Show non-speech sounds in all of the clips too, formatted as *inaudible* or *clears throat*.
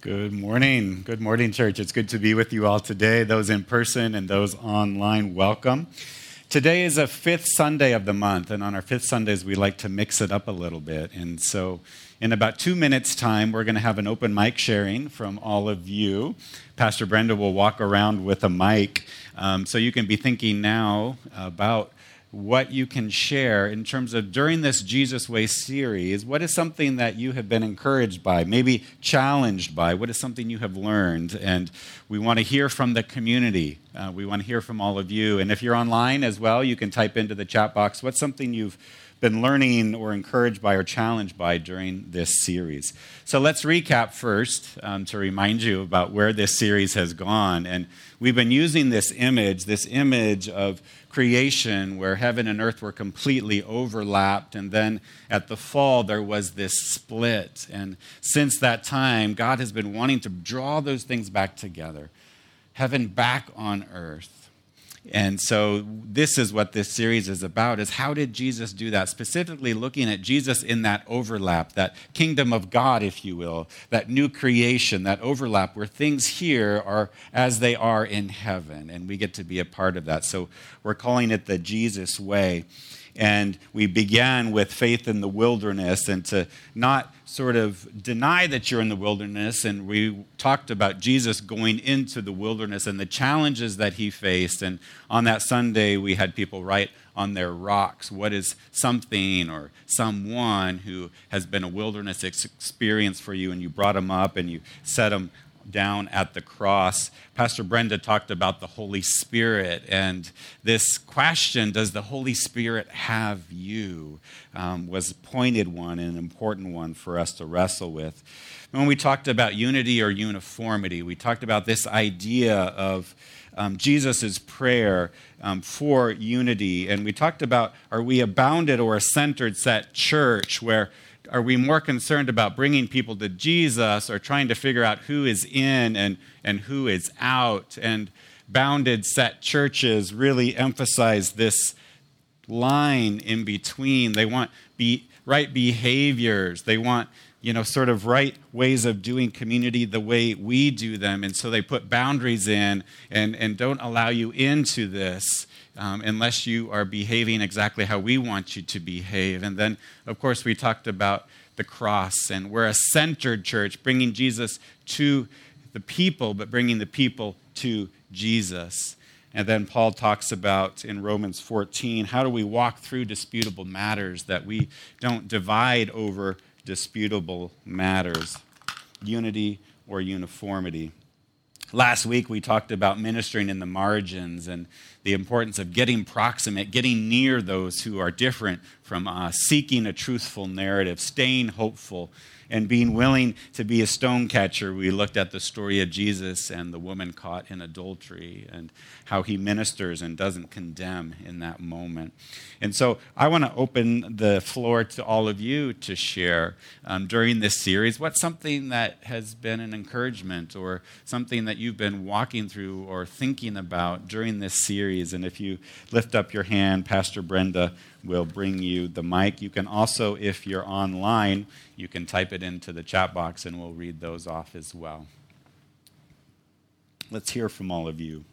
Good morning. Good morning, church. It's good to be with you all today. Those in person and those online, welcome. Today is a fifth Sunday of the month, and on our fifth Sundays, we like to mix it up a little bit. And so, in about two minutes' time, we're going to have an open mic sharing from all of you. Pastor Brenda will walk around with a mic, um, so you can be thinking now about what you can share in terms of during this Jesus Way series. What is something that you have been encouraged by, maybe challenged by? What is something you have learned? And we want to hear from the community. Uh, we want to hear from all of you. And if you're online as well, you can type into the chat box what's something you've been learning or encouraged by or challenged by during this series. So let's recap first um, to remind you about where this series has gone. And we've been using this image, this image of creation where heaven and earth were completely overlapped. And then at the fall, there was this split. And since that time, God has been wanting to draw those things back together heaven back on earth. And so this is what this series is about is how did Jesus do that? Specifically looking at Jesus in that overlap, that kingdom of God if you will, that new creation, that overlap where things here are as they are in heaven and we get to be a part of that. So we're calling it the Jesus way. And we began with faith in the wilderness and to not sort of deny that you're in the wilderness. And we talked about Jesus going into the wilderness and the challenges that he faced. And on that Sunday, we had people write on their rocks what is something or someone who has been a wilderness experience for you. And you brought them up and you set them down at the cross. Pastor Brenda talked about the Holy Spirit and this question, does the Holy Spirit have you, um, was a pointed one and an important one for us to wrestle with. When we talked about unity or uniformity, we talked about this idea of um, Jesus' prayer um, for unity. And we talked about are we a bounded or a centered set church where are we more concerned about bringing people to Jesus or trying to figure out who is in and, and who is out? And bounded set churches really emphasize this line in between. They want be, right behaviors. They want you know, sort of right ways of doing community the way we do them. And so they put boundaries in and, and don't allow you into this um, unless you are behaving exactly how we want you to behave. And then, of course, we talked about the cross, and we're a centered church, bringing Jesus to the people, but bringing the people to Jesus. And then Paul talks about in Romans 14 how do we walk through disputable matters that we don't divide over disputable matters, unity or uniformity. Last week, we talked about ministering in the margins and the importance of getting proximate, getting near those who are different from us, seeking a truthful narrative, staying hopeful, and being willing to be a stone catcher. We looked at the story of Jesus and the woman caught in adultery and how he ministers and doesn't condemn in that moment. And so I want to open the floor to all of you to share um, during this series what's something that has been an encouragement or something that you've been walking through or thinking about during this series. And if you lift up your hand, Pastor Brenda will bring you the mic. You can also, if you're online, you can type it into the chat box and we'll read those off as well. Let's hear from all of you.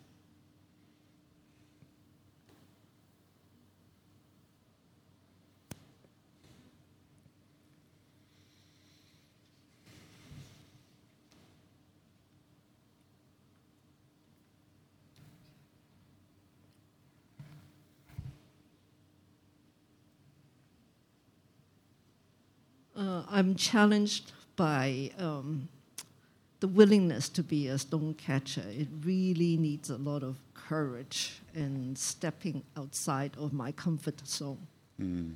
Uh, I'm challenged by um, the willingness to be a stone catcher. It really needs a lot of courage and stepping outside of my comfort zone. Mm.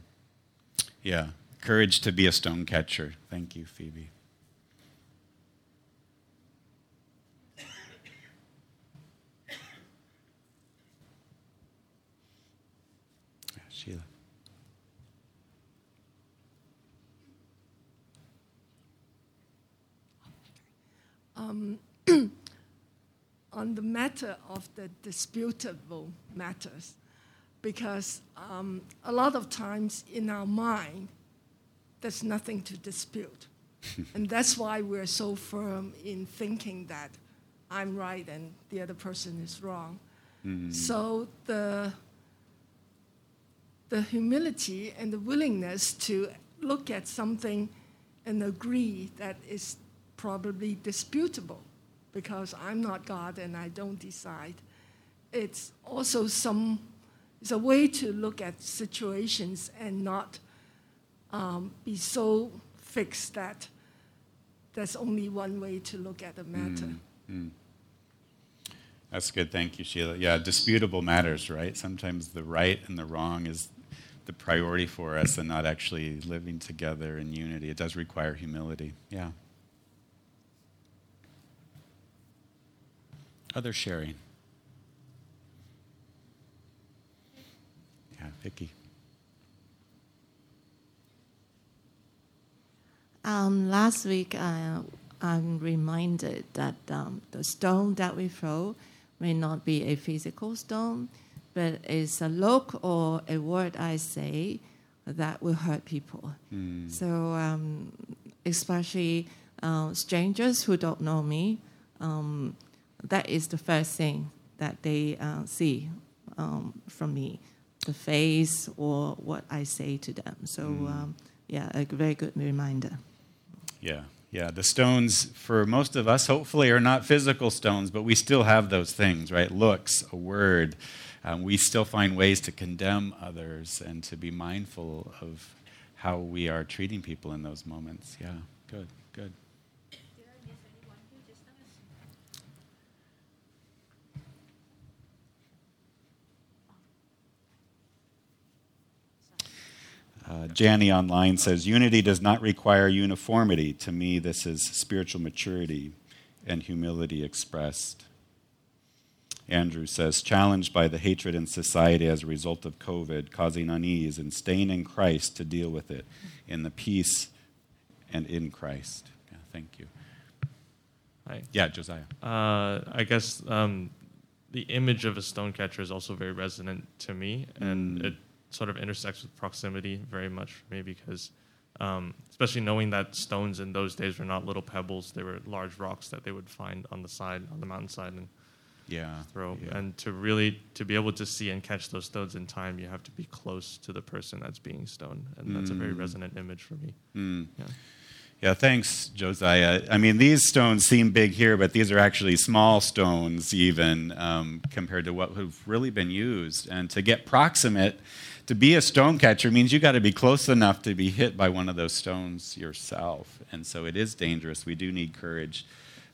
Yeah, courage to be a stone catcher. Thank you, Phoebe. Um, *clears throat* on the matter of the disputable matters, because um, a lot of times in our mind, there's nothing to dispute. *laughs* and that's why we're so firm in thinking that I'm right and the other person is wrong. Mm. So the the humility and the willingness to look at something and agree that is probably disputable because I'm not God and I don't decide. It's also some it's a way to look at situations and not um, be so fixed that there's only one way to look at a matter. Mm, mm. That's good. Thank you, Sheila. Yeah, disputable matters, right? Sometimes the right and the wrong is the priority for us and not actually living together in unity. It does require humility. Yeah. Other sharing. Yeah, Vicky. Um, last week, uh, I'm reminded that um, the stone that we throw may not be a physical stone, but it's a look or a word I say that will hurt people. Mm. So, um, especially uh, strangers who don't know me, um, that is the first thing that they uh, see um, from me the face or what I say to them. So, Mm. um, yeah, a very good reminder. Yeah, yeah. The stones, for most of us, hopefully, are not physical stones, but we still have those things, right? Looks, a word. Um, we still find ways to condemn others and to be mindful of how we are treating people in those moments. Yeah, good, good. Uh, Janny online says, Unity does not require uniformity. To me, this is spiritual maturity and humility expressed. Andrew says, challenged by the hatred in society as a result of COVID, causing unease, and staying in Christ to deal with it in the peace and in Christ. Yeah, thank you. Hi. Yeah, Josiah. Uh, I guess um, the image of a stone catcher is also very resonant to me, and Mm. it sort of intersects with proximity very much for me because, um, especially knowing that stones in those days were not little pebbles; they were large rocks that they would find on the side, on the mountainside, and Yeah. throw. yeah. And to really to be able to see and catch those stones in time, you have to be close to the person that's being stoned, and that's a very Mm. resonant image for me. Mm. Yeah. Yeah, thanks, Josiah. I mean, these stones seem big here, but these are actually small stones, even um, compared to what have really been used. And to get proximate, to be a stone catcher means you got to be close enough to be hit by one of those stones yourself. And so it is dangerous. We do need courage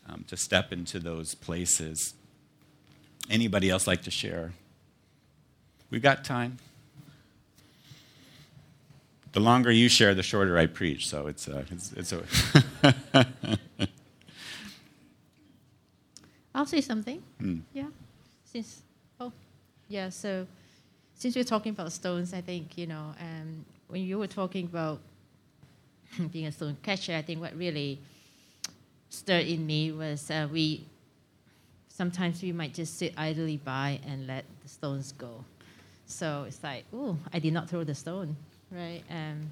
um, to step into those places. Anybody else like to share? We've got time. The longer you share, the shorter I preach. So it's uh, it's, it's a *laughs* I'll say something. Mm. Yeah. Since oh, yeah. So since we're talking about stones, I think you know, um, when you were talking about *laughs* being a stone catcher, I think what really stirred in me was uh, we sometimes we might just sit idly by and let the stones go. So it's like, oh, I did not throw the stone, right? Um,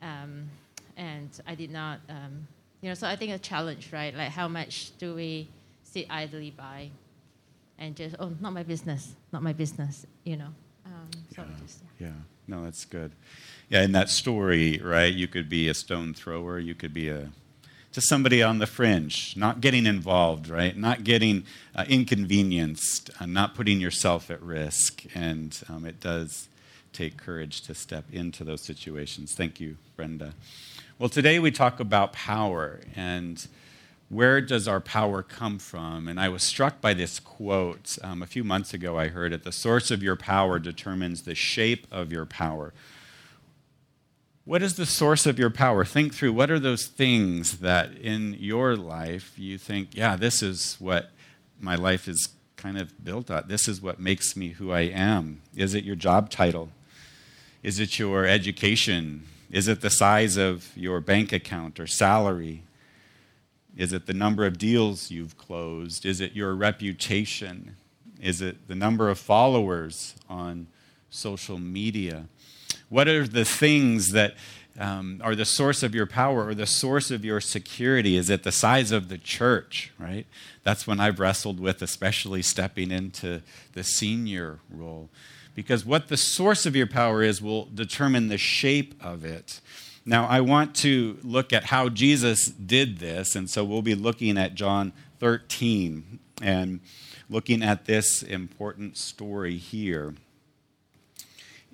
um, and I did not, um, you know. So I think a challenge, right? Like how much do we sit idly by and just, oh, not my business, not my business, you know? Um, so Yeah. just, yeah. yeah. No, that's good. Yeah, in that story, right? You could be a stone thrower. You could be a just somebody on the fringe, not getting involved, right? Not getting uh, inconvenienced, uh, not putting yourself at risk. And um, it does take courage to step into those situations. Thank you, Brenda. Well, today we talk about power and where does our power come from? And I was struck by this quote um, a few months ago. I heard it The source of your power determines the shape of your power. What is the source of your power? Think through what are those things that in your life you think, yeah, this is what my life is kind of built on. This is what makes me who I am. Is it your job title? Is it your education? Is it the size of your bank account or salary? Is it the number of deals you've closed? Is it your reputation? Is it the number of followers on social media? What are the things that um, or the source of your power or the source of your security? Is it the size of the church, right? That's when I've wrestled with, especially stepping into the senior role. Because what the source of your power is will determine the shape of it. Now, I want to look at how Jesus did this, and so we'll be looking at John 13 and looking at this important story here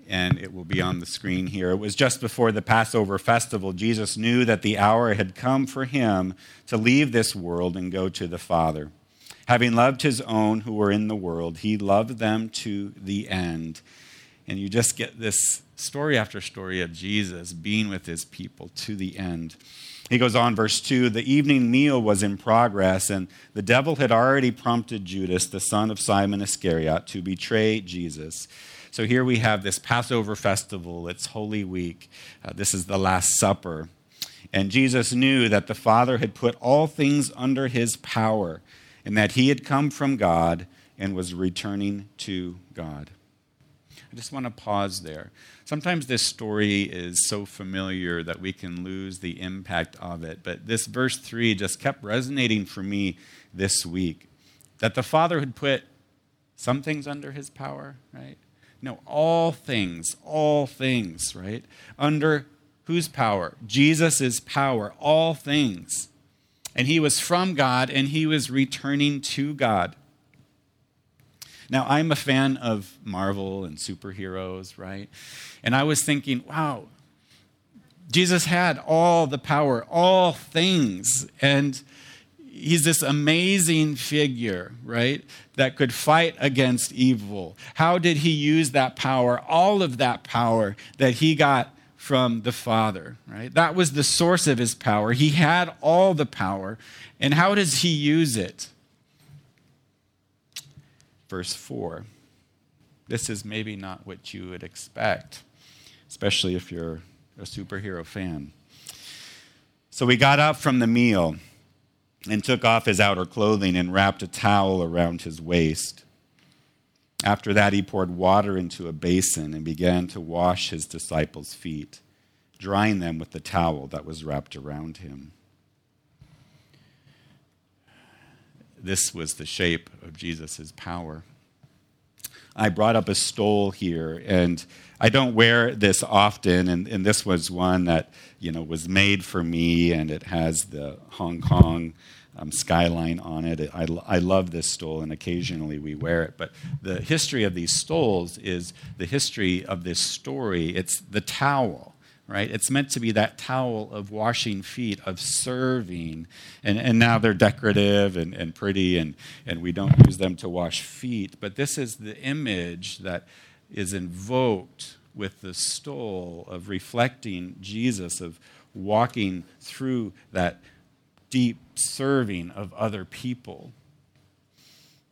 and it will be on the screen here. It was just before the Passover festival. Jesus knew that the hour had come for him to leave this world and go to the Father. Having loved his own who were in the world, he loved them to the end. And you just get this story after story of Jesus being with his people to the end. He goes on, verse 2 The evening meal was in progress, and the devil had already prompted Judas, the son of Simon Iscariot, to betray Jesus. So here we have this Passover festival, it's Holy Week. Uh, this is the Last Supper. And Jesus knew that the Father had put all things under his power and that he had come from God and was returning to God. I just want to pause there. Sometimes this story is so familiar that we can lose the impact of it, but this verse 3 just kept resonating for me this week that the Father had put some things under his power, right? No, all things, all things, right? Under whose power? Jesus' power, all things. And he was from God and he was returning to God. Now, I'm a fan of Marvel and superheroes, right? And I was thinking, wow, Jesus had all the power, all things. And he's this amazing figure, right, that could fight against evil. How did he use that power, all of that power that he got from the Father, right? That was the source of his power. He had all the power. And how does he use it? Verse 4. This is maybe not what you would expect, especially if you're a superhero fan. So he got up from the meal and took off his outer clothing and wrapped a towel around his waist. After that, he poured water into a basin and began to wash his disciples' feet, drying them with the towel that was wrapped around him. This was the shape of Jesus' power. I brought up a stole here, and I don't wear this often, and, and this was one that you know was made for me, and it has the Hong Kong um, skyline on it. I, I love this stole, and occasionally we wear it. But the history of these stoles is the history of this story. It's the towel, right? It's meant to be that towel of washing feet, of serving. And, and now they're decorative and, and pretty, and, and we don't use them to wash feet. But this is the image that is invoked with the stole of reflecting Jesus, of walking through that deep serving of other people.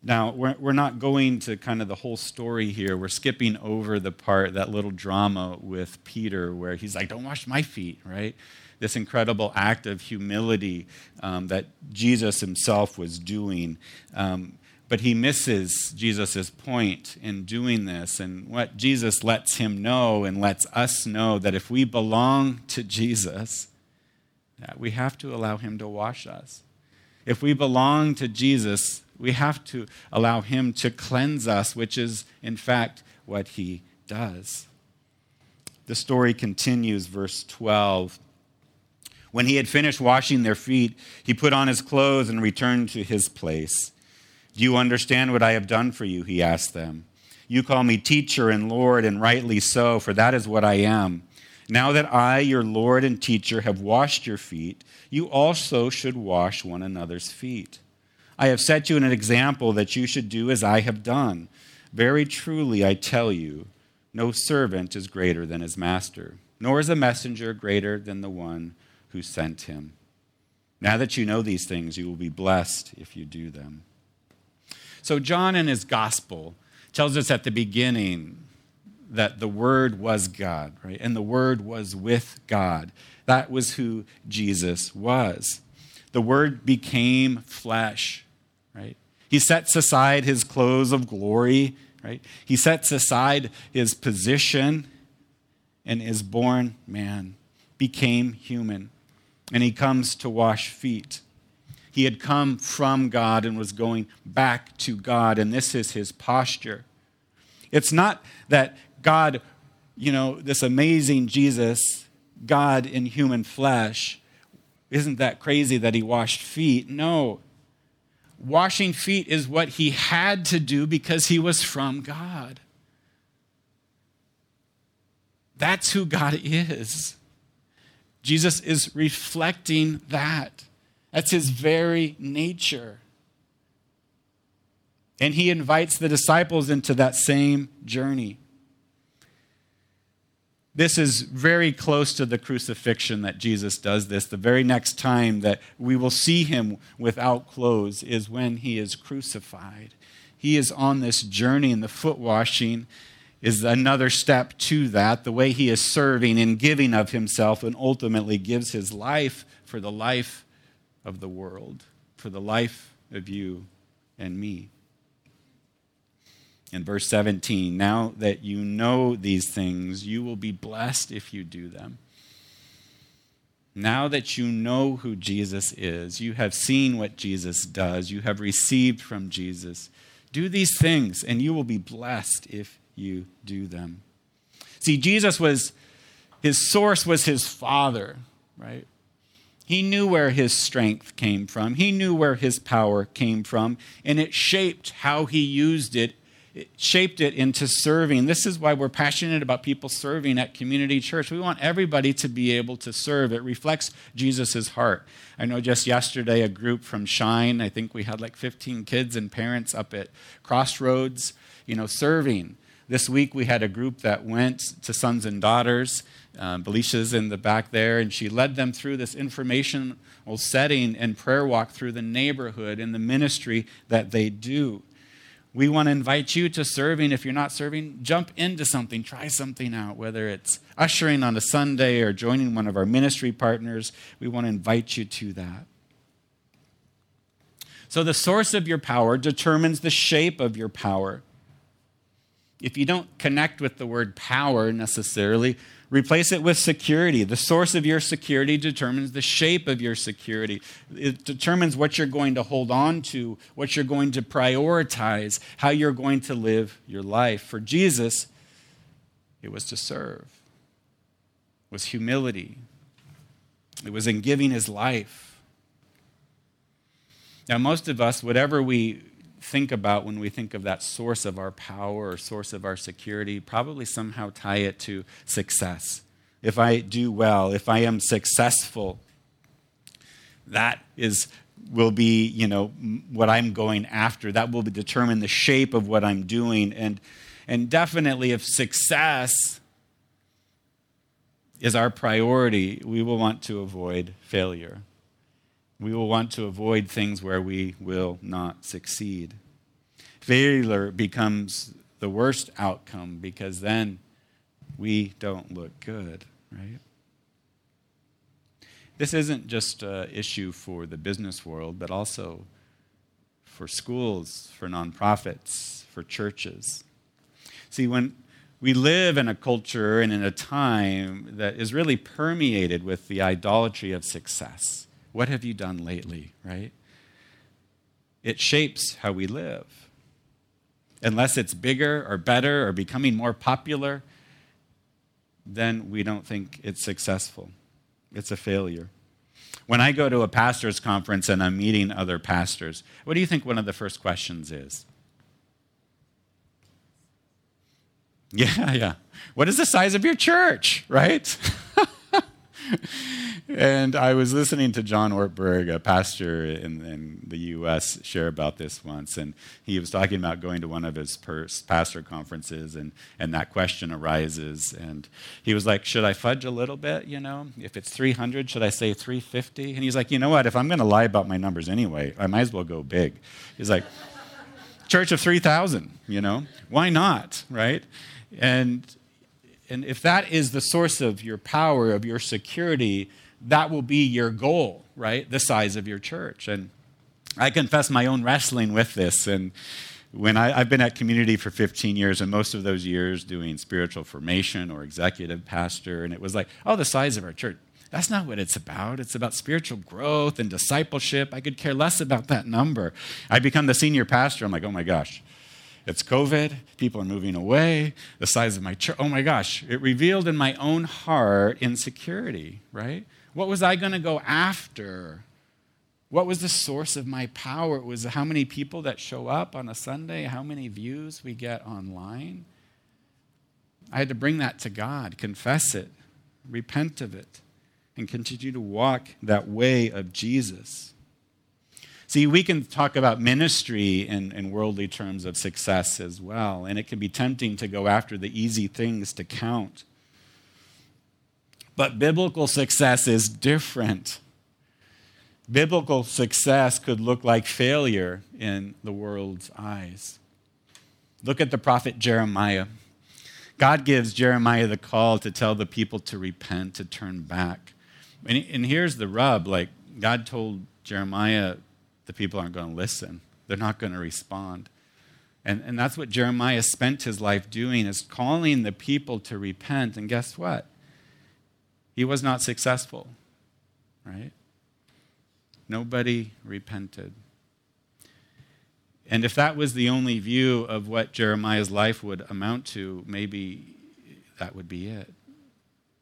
Now, we're, we're not going to kind of the whole story here. We're skipping over the part, that little drama with Peter, where he's like, Don't wash my feet, right? This incredible act of humility um, that Jesus himself was doing. Um, but he misses Jesus' point in doing this. And what Jesus lets him know and lets us know that if we belong to Jesus, that we have to allow him to wash us. If we belong to Jesus, we have to allow him to cleanse us, which is, in fact, what he does. The story continues, verse 12. When he had finished washing their feet, he put on his clothes and returned to his place. Do you understand what I have done for you? He asked them. You call me teacher and Lord, and rightly so, for that is what I am. Now that I, your Lord and teacher, have washed your feet, you also should wash one another's feet. I have set you an example that you should do as I have done. Very truly, I tell you, no servant is greater than his master, nor is a messenger greater than the one who sent him. Now that you know these things, you will be blessed if you do them. So, John in his gospel tells us at the beginning that the Word was God, right? And the Word was with God. That was who Jesus was. The Word became flesh, right? He sets aside his clothes of glory, right? He sets aside his position and is born man. became human and he comes to wash feet. He had come from God and was going back to God, and this is his posture. It's not that God, you know, this amazing Jesus, God in human flesh, isn't that crazy that he washed feet? No. Washing feet is what he had to do because he was from God. That's who God is. Jesus is reflecting that. That's his very nature. And he invites the disciples into that same journey. This is very close to the crucifixion that Jesus does this. The very next time that we will see him without clothes is when he is crucified. He is on this journey, and the foot washing is another step to that. The way he is serving and giving of himself, and ultimately gives his life for the life of the world, for the life of you and me in verse 17 Now that you know these things, you will be blessed if you do them. Now that you know who Jesus is, you have seen what Jesus does, you have received from Jesus, do these things and you will be blessed if you do them. See, Jesus was, his source was his Father, right? He knew where his strength came from. He knew where his power came from, and it shaped how he used it it shaped it into serving. This is why we're passionate about people serving at Community Church. We want everybody to be able to serve. It reflects Jesus' heart. I know just yesterday a group from Shine, I think we had like 15 kids and parents up at Crossroads, you know, serving. This week we had a group that went to Sons and Daughters. Um, in the back there, and she led them through this informational setting and prayer walk through the neighborhood and the ministry that they do. We want to invite you to serving. If you're not serving, jump into something, try something out, whether it's ushering on a Sunday or joining one of our ministry partners. We want to invite you to that. So, the source of your power determines the shape of your power. If you don't connect with the word power necessarily, Replace it with security. The source of your security determines the shape of your security. It determines what you're going to hold on to, what you're going to prioritize, how you're going to live your life. For Jesus, it was to serve, it was humility, it was in giving his life. Now, most of us, whatever we think about when we think of that source of our power or source of our security, probably somehow tie it to success. If I do well, if I am successful, that is will be you know what i'm going after. That will determine the shape of what i'm doing. And and definitely if success is our priority we will want to avoid failure we will want to avoid things where we will not succeed. Failure becomes the worst outcome because then we don't look good, right? This isn't just an issue for the business world, but also for schools, for nonprofits, for churches. See, when we live in a culture and in a time that is really permeated with the idolatry of success what have you done lately, right? It shapes how we live. Unless it's bigger or better or becoming more popular, then we don't think it's successful. It's a failure. When I go to a pastor's conference and I'm meeting other pastors, what do you think one of the first questions is? Yeah, yeah. What is the size of your church, right? *laughs* and I was listening to John Ortberg, a pastor in, in, the U.S., share about this once, and he was talking about going to one of his pastor conferences, and, and that question arises, and he was like, "Should I fudge a little bit? You know, if it's 300, should I say 350?" And he's like, "You know what? If I'm going to lie about my numbers anyway, I might as well go big." He's like, "Church of 3,000. You know, why not? Right?" And and if that is the source of your power, of your security, that will be your goal, right? The size of your church. And I confess my own wrestling with this. And when I, have been at community for 15 years, and most of those years doing spiritual formation or executive pastor, and it was like, oh, the size of our church. That's not what it's about. It's about spiritual growth and discipleship. I could care less about that number. I become the senior pastor. I'm like, oh my gosh, it's COVID. People are moving away. The size of my church. Oh my gosh. It revealed in my own heart insecurity, right? What was I going to go after? What was the source of my power? It was how many people that show up on a Sunday, how many views we get online. I had to bring that to God, confess it, repent of it, and continue to walk that way of Jesus. See, we can talk about ministry in, in worldly terms of success as well, and it can be tempting to go after the easy things to count. But biblical success is different. Biblical success could look like failure in the world's eyes. Look at the prophet Jeremiah. God gives Jeremiah the call to tell the people to repent, to turn back. And, and here's the rub like, God told Jeremiah the people aren't going to listen, they're not going to respond. And, and that's what Jeremiah spent his life doing, is calling the people to repent. And guess what? He was not successful, right? Nobody repented. And if that was the only view of what Jeremiah's life would amount to, maybe that would be it.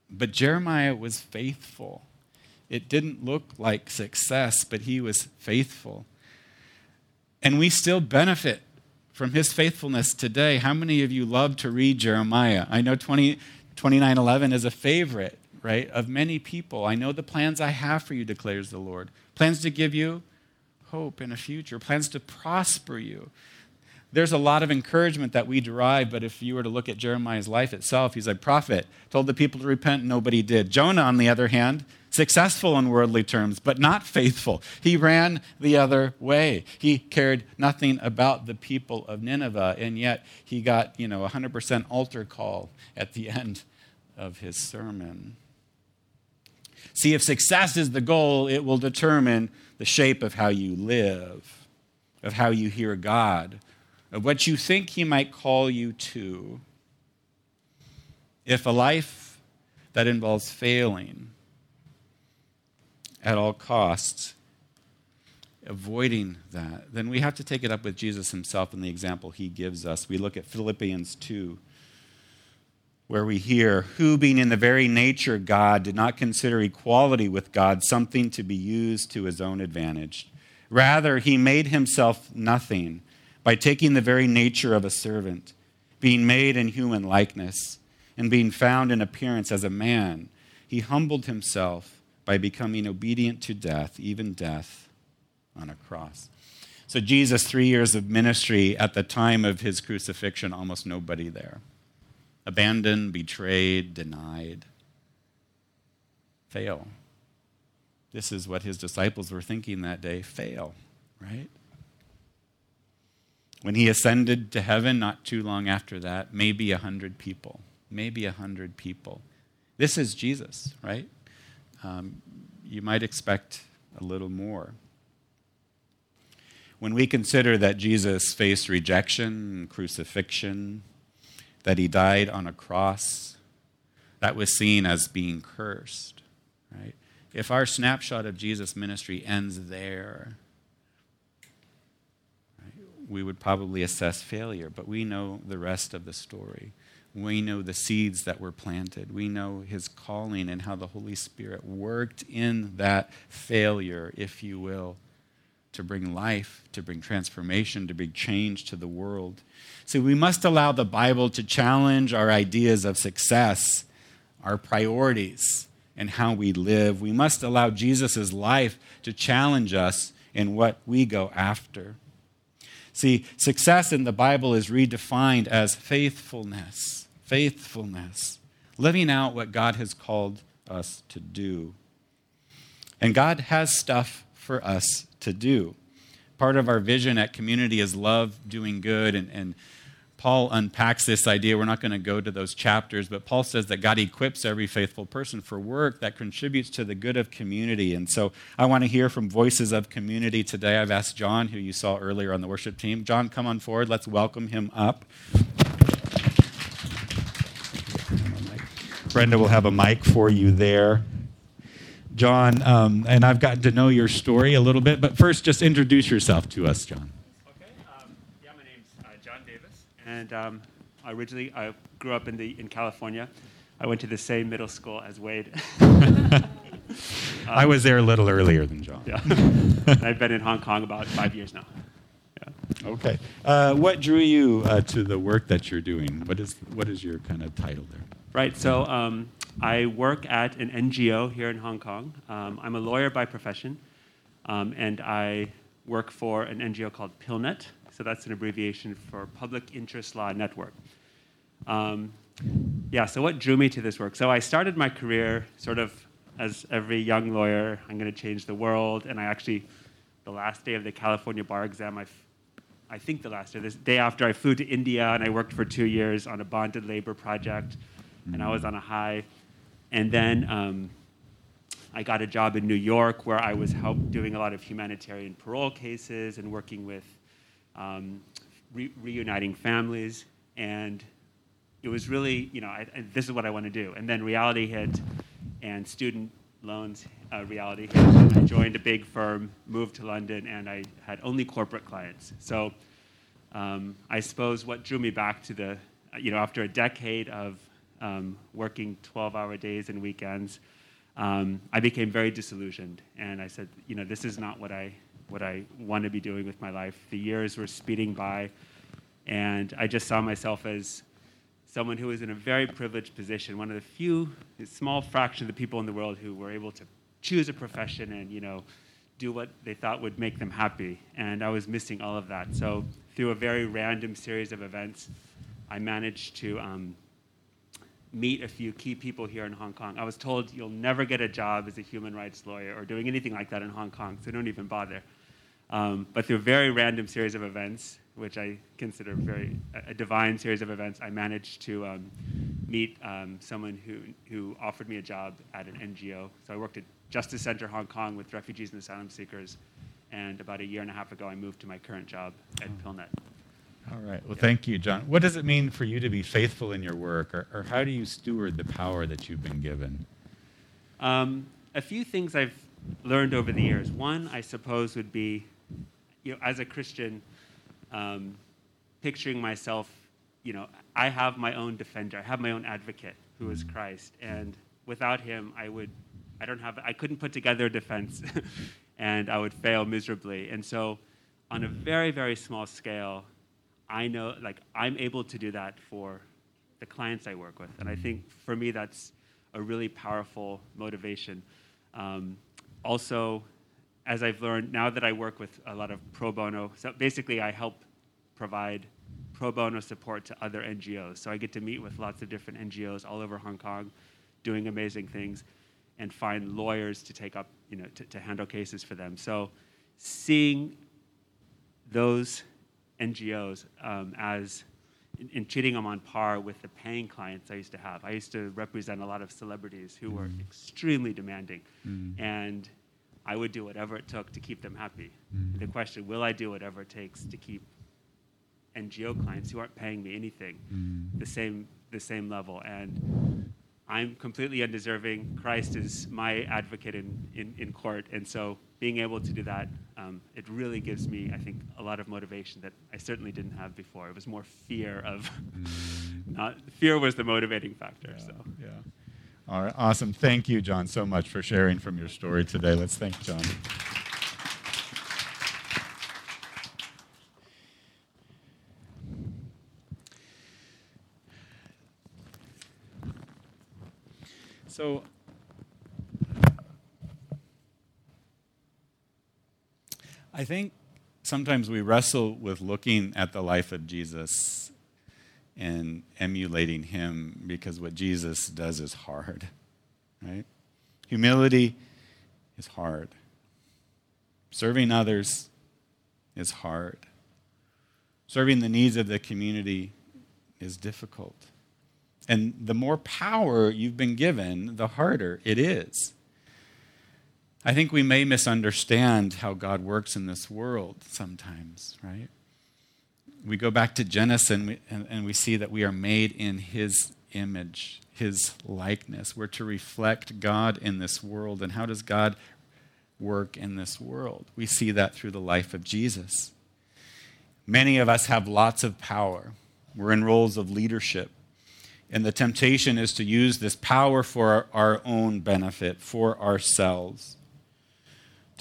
But Jeremiah was faithful. It didn't look like success, but he was faithful. And we still benefit from his faithfulness today. How many of you love to read Jeremiah? I know 20, 2911 is a favorite, right, of many people. I know the plans I have for you, declares the Lord. Plans to give you hope in a future, plans to prosper you there's a lot of encouragement that we derive, but if you were to look at Jeremiah's life itself, he's a prophet, told the people to repent, nobody did. Jonah, on the other hand, successful in worldly terms, but not faithful. He ran the other way. He cared nothing about the people of Nineveh, and yet he got, you know, 100% altar call at the end of his sermon. See, if success is the goal, it will determine the shape of how you live, of how you hear God of what you think He might call you to. If a life that involves failing at all costs, avoiding that, then we have to take it up with Jesus Himself and the example He gives us. We look at Philippians 2 where we hear, Who, being in the very nature God, did not consider equality with God something to be used to his own advantage. Rather, he made himself nothing by taking the very nature of a servant, being made in human likeness, and being found in appearance as a man, he humbled himself by becoming obedient to death, even death on a cross. So, Jesus, three years of ministry at the time of his crucifixion, almost nobody there. Abandoned, betrayed, denied. Fail. This is what his disciples were thinking that day fail, right? When he ascended to heaven, not too long after that, maybe a hundred people. Maybe a hundred people. This is Jesus, right? Um, you might expect a little more. When we consider that Jesus faced rejection, crucifixion, that he died on a cross, that was seen as being cursed, right? If our snapshot of Jesus' ministry ends there, we would probably assess failure, but we know the rest of the story. We know the seeds that were planted. We know his calling and how the Holy Spirit worked in that failure, if you will, to bring life, to bring transformation, to bring change to the world. So we must allow the Bible to challenge our ideas of success, our priorities, and how we live. We must allow Jesus' life to challenge us in what we go after. See, success in the Bible is redefined as faithfulness. Faithfulness. Living out what God has called us to do. And God has stuff for us to do. Part of our vision at community is love, doing good, and, and Paul unpacks this idea. We're not going to go to those chapters, but Paul says that God equips every faithful person for work that contributes to the good of community. And so I want to hear from voices of community today. I've asked John, who you saw earlier on the worship team. John, come on forward. Let's welcome him up. Brenda will have a mic for you there. John, um, and I've gotten to know your story a little bit, but first, just introduce yourself to us, John. Okay. Um, yeah, my name's uh, John Davis, and um, originally I grew up in the in California. I went to the same middle school as Wade. *laughs* *laughs* I was there a little earlier than John. Yeah, *laughs* I've been in Hong Kong about five years now. Yeah. Okay. Uh, what drew you uh, to the work that you're doing? What is what is your kind of title there? Right. So um, I work at an NGO here in Hong Kong. Um, I'm a lawyer by profession, um, and I work for an NGO called PILNET. So that's an abbreviation for Public Interest Law Network. Um, yeah. So what drew me to this work? So I started my career sort of as every young lawyer. I'm going to change the world, and I actually, the last day of the California bar exam, I I think the last day, this day after I flew to India and I worked for two years on a bonded labor project and I was on a high. And then um, I got a job in New York where I was help doing a lot of humanitarian parole cases and working with um, re- reuniting families. And it was really, you know, I, I, this is what I want to do. And then reality hit, and student loans uh, reality hit. And I joined a big firm, moved to London, and I had only corporate clients. So um, I suppose what drew me back to the, you know, after a decade of um, working 12 hour days and weekends, um, I became very disillusioned. And I said, you know, this is not what I, what I want to be doing with my life. The years were speeding by, and I just saw myself as someone who was in a very privileged position, one of the few, small fraction of the people in the world who were able to choose a profession and, you know, do what they thought would make them happy. And I was missing all of that. So through a very random series of events, I managed to um, meet a few key people here in Hong Kong. I was told you'll never get a job as a human rights lawyer or doing anything like that in Hong Kong, so don't even bother. Um, but through a very random series of events, which I consider very a divine series of events, I managed to um, meet um, someone who, who offered me a job at an NGO. So I worked at Justice Center Hong Kong with refugees and asylum seekers, and about a year and a half ago, I moved to my current job at PILNET. All right. Well, thank you, John. What does it mean for you to be faithful in your work, or, or how do you steward the power that you've been given? Um, a few things I've learned over the years. One, I suppose, would be, you know, as a Christian, um, picturing myself, you know, I have my own defender. I have my own advocate, who is Christ, and without him, I would, I don't have, I couldn't put together a defense, *laughs* and I would fail miserably. And so, on a very, very small scale, I know, like, I'm able to do that for the clients I work with. And I think for me, that's a really powerful motivation. Um, also, as I've learned, now that I work with a lot of pro bono, so basically I help provide pro bono support to other NGOs. So I get to meet with lots of different NGOs all over Hong Kong doing amazing things and find lawyers to take up, you know, to, to handle cases for them. So seeing those NGOs um, as in, in, treating them on par with the paying clients I used to have. I used to represent a lot of celebrities who were extremely demanding, Mm. and I would do whatever it took to keep them happy. Mm. The question: Will I do whatever it takes to keep NGO clients who aren't paying me anything Mm. the same the same level? And I'm completely undeserving. Christ is my advocate in, in, in court, and so being able to do that, um, it really gives me, I think, a lot of motivation that I certainly didn't have before. It was more fear of, not fear was the motivating factor. So. Yeah. All right. Awesome. Thank you, John, so much for sharing from your story today. Let's thank John. So, I think sometimes we wrestle with looking at the life of Jesus and emulating him because what Jesus does is hard, right? Humility is hard. Serving others is hard. Serving the needs of the community is difficult. And the more power you've been given, the harder it is. I think we may misunderstand how God works in this world sometimes, right? We go back to Genesis and we, and, and we see that we are made in His image, His likeness. We're to reflect God in this world. And how does God work in this world? We see that through the life of Jesus. Many of us have lots of power, we're in roles of leadership. And the temptation is to use this power for our own benefit, for ourselves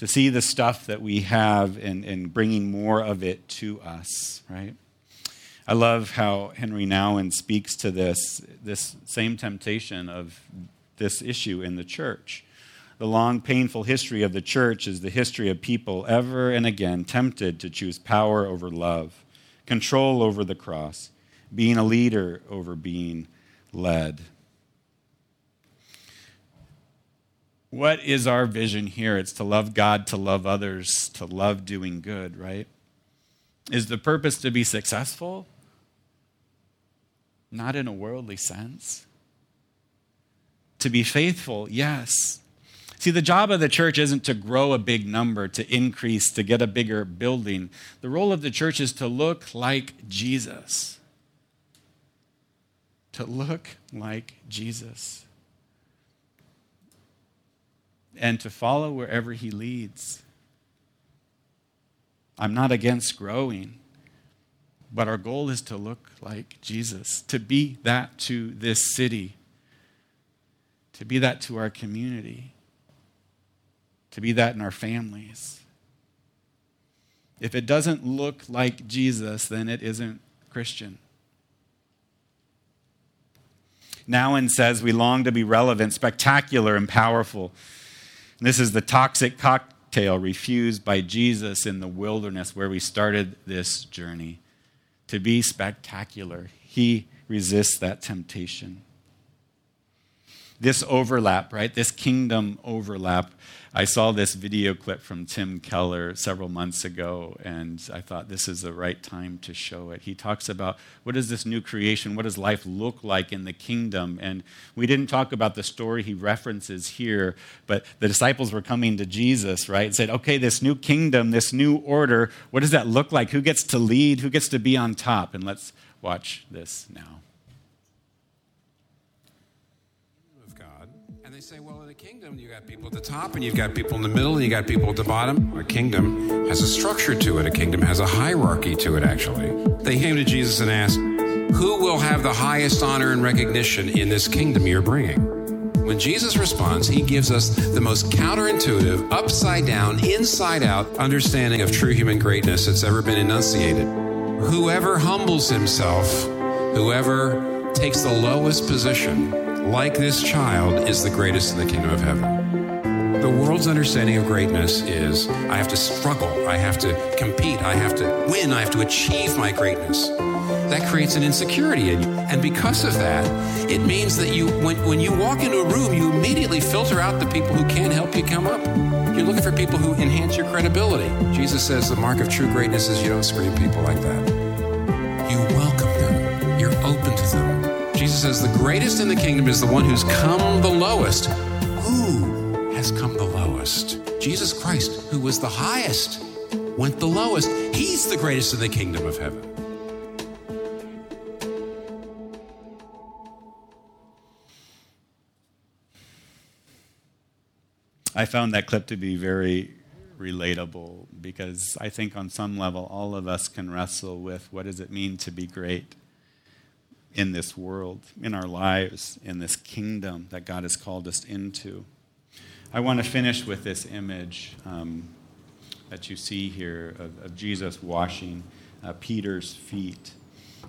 to see the stuff that we have and, and bringing more of it to us, right? I love how Henry Nouwen speaks to this, this same temptation of this issue in the church. The long, painful history of the church is the history of people ever and again tempted to choose power over love, control over the cross, being a leader over being led. What is our vision here? It's to love God, to love others, to love doing good, right? Is the purpose to be successful? Not in a worldly sense. To be faithful, yes. See, the job of the church isn't to grow a big number, to increase, to get a bigger building. The role of the church is to look like Jesus. To look like Jesus and to follow wherever He leads. I'm not against growing, but our goal is to look like Jesus, to be that to this city, to be that to our community, to be that in our families. If it doesn't look like Jesus, then it isn't Christian. Nouwen says we long to be relevant, spectacular, and powerful. This is the toxic cocktail refused by Jesus in the wilderness where we started this journey. To be spectacular, he resists that temptation. This overlap, right? This kingdom overlap I saw this video clip from Tim Keller several months ago, and I thought this is the right time to show it. He talks about what is this new creation? What does life look like in the kingdom? And we didn't talk about the story he references here, but the disciples were coming to Jesus, right? And said, okay, this new kingdom, this new order, what does that look like? Who gets to lead? Who gets to be on top? And let's watch this now. Say, well, in a kingdom, you got people at the top and you've got people in the middle and you got people at the bottom. A kingdom has a structure to it, a kingdom has a hierarchy to it, actually. They came to Jesus and asked, Who will have the highest honor and recognition in this kingdom you're bringing? When Jesus responds, he gives us the most counterintuitive, upside down, inside out understanding of true human greatness that's ever been enunciated. Whoever humbles himself, whoever takes the lowest position, like this child, is the greatest in the kingdom of heaven. The world's understanding of greatness is I have to struggle, I have to compete, I have to win, I have to achieve my greatness. That creates an insecurity in you. And because of that, it means that you when, when you walk into a room, you immediately filter out the people who can't help you come up. You're looking for people who enhance your credibility. Jesus says the mark of true greatness is you don't screen people like that. You welcome them. You're open to them. Jesus says, The greatest in the kingdom is the one who's come the lowest. Who has come the lowest? Jesus Christ, who was the highest, went the lowest. He's the greatest in the kingdom of heaven. I found that clip to be very relatable because I think on some level all of us can wrestle with what does it mean to be great? In this world, in our lives, in this kingdom that God has called us into. I want to finish with this image um, that you see here of, of Jesus washing uh, Peter's feet.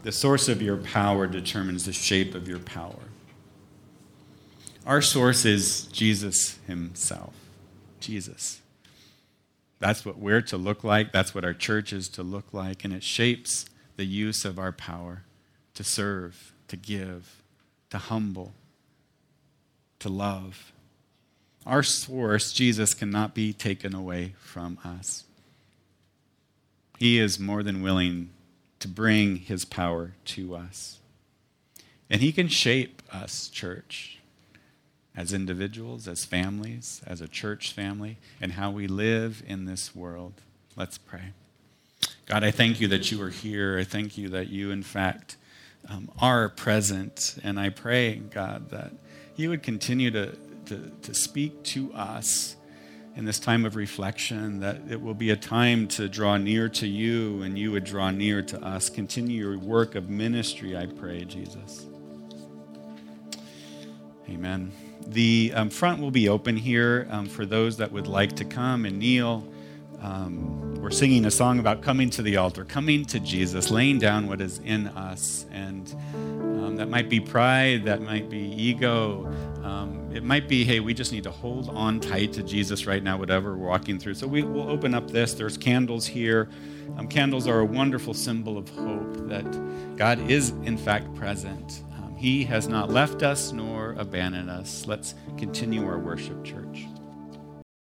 The source of your power determines the shape of your power. Our source is Jesus Himself. Jesus. That's what we're to look like. That's what our church is to look like. And it shapes the use of our power to serve, to give, to humble, to love. Our source, Jesus, cannot be taken away from us. He is more than willing to bring his power to us. And He can shape us, church, as individuals, as families, as a church family, and how we live in this world. Let's pray. God, I thank you that you are here. I thank you that you, in fact, um, are present. And I pray, God, that you would continue to, to, to speak to us in this time of reflection, that it will be a time to draw near to you and you would draw near to us. Continue your work of ministry, I pray, Jesus. Amen. The um, front will be open here um, for those that would like to come and kneel. Um, we're singing a song about coming to the altar, coming to Jesus, laying down what is in us. And um, that might be pride, that might be ego. Um, it might be, hey, we just need to hold on tight to Jesus right now, whatever we're walking through. So we, will open up this. There's candles here. Um, candles are a wonderful symbol of hope that God is, in fact, present. Um, he has not left us nor abandoned us. Let's continue our worship, church.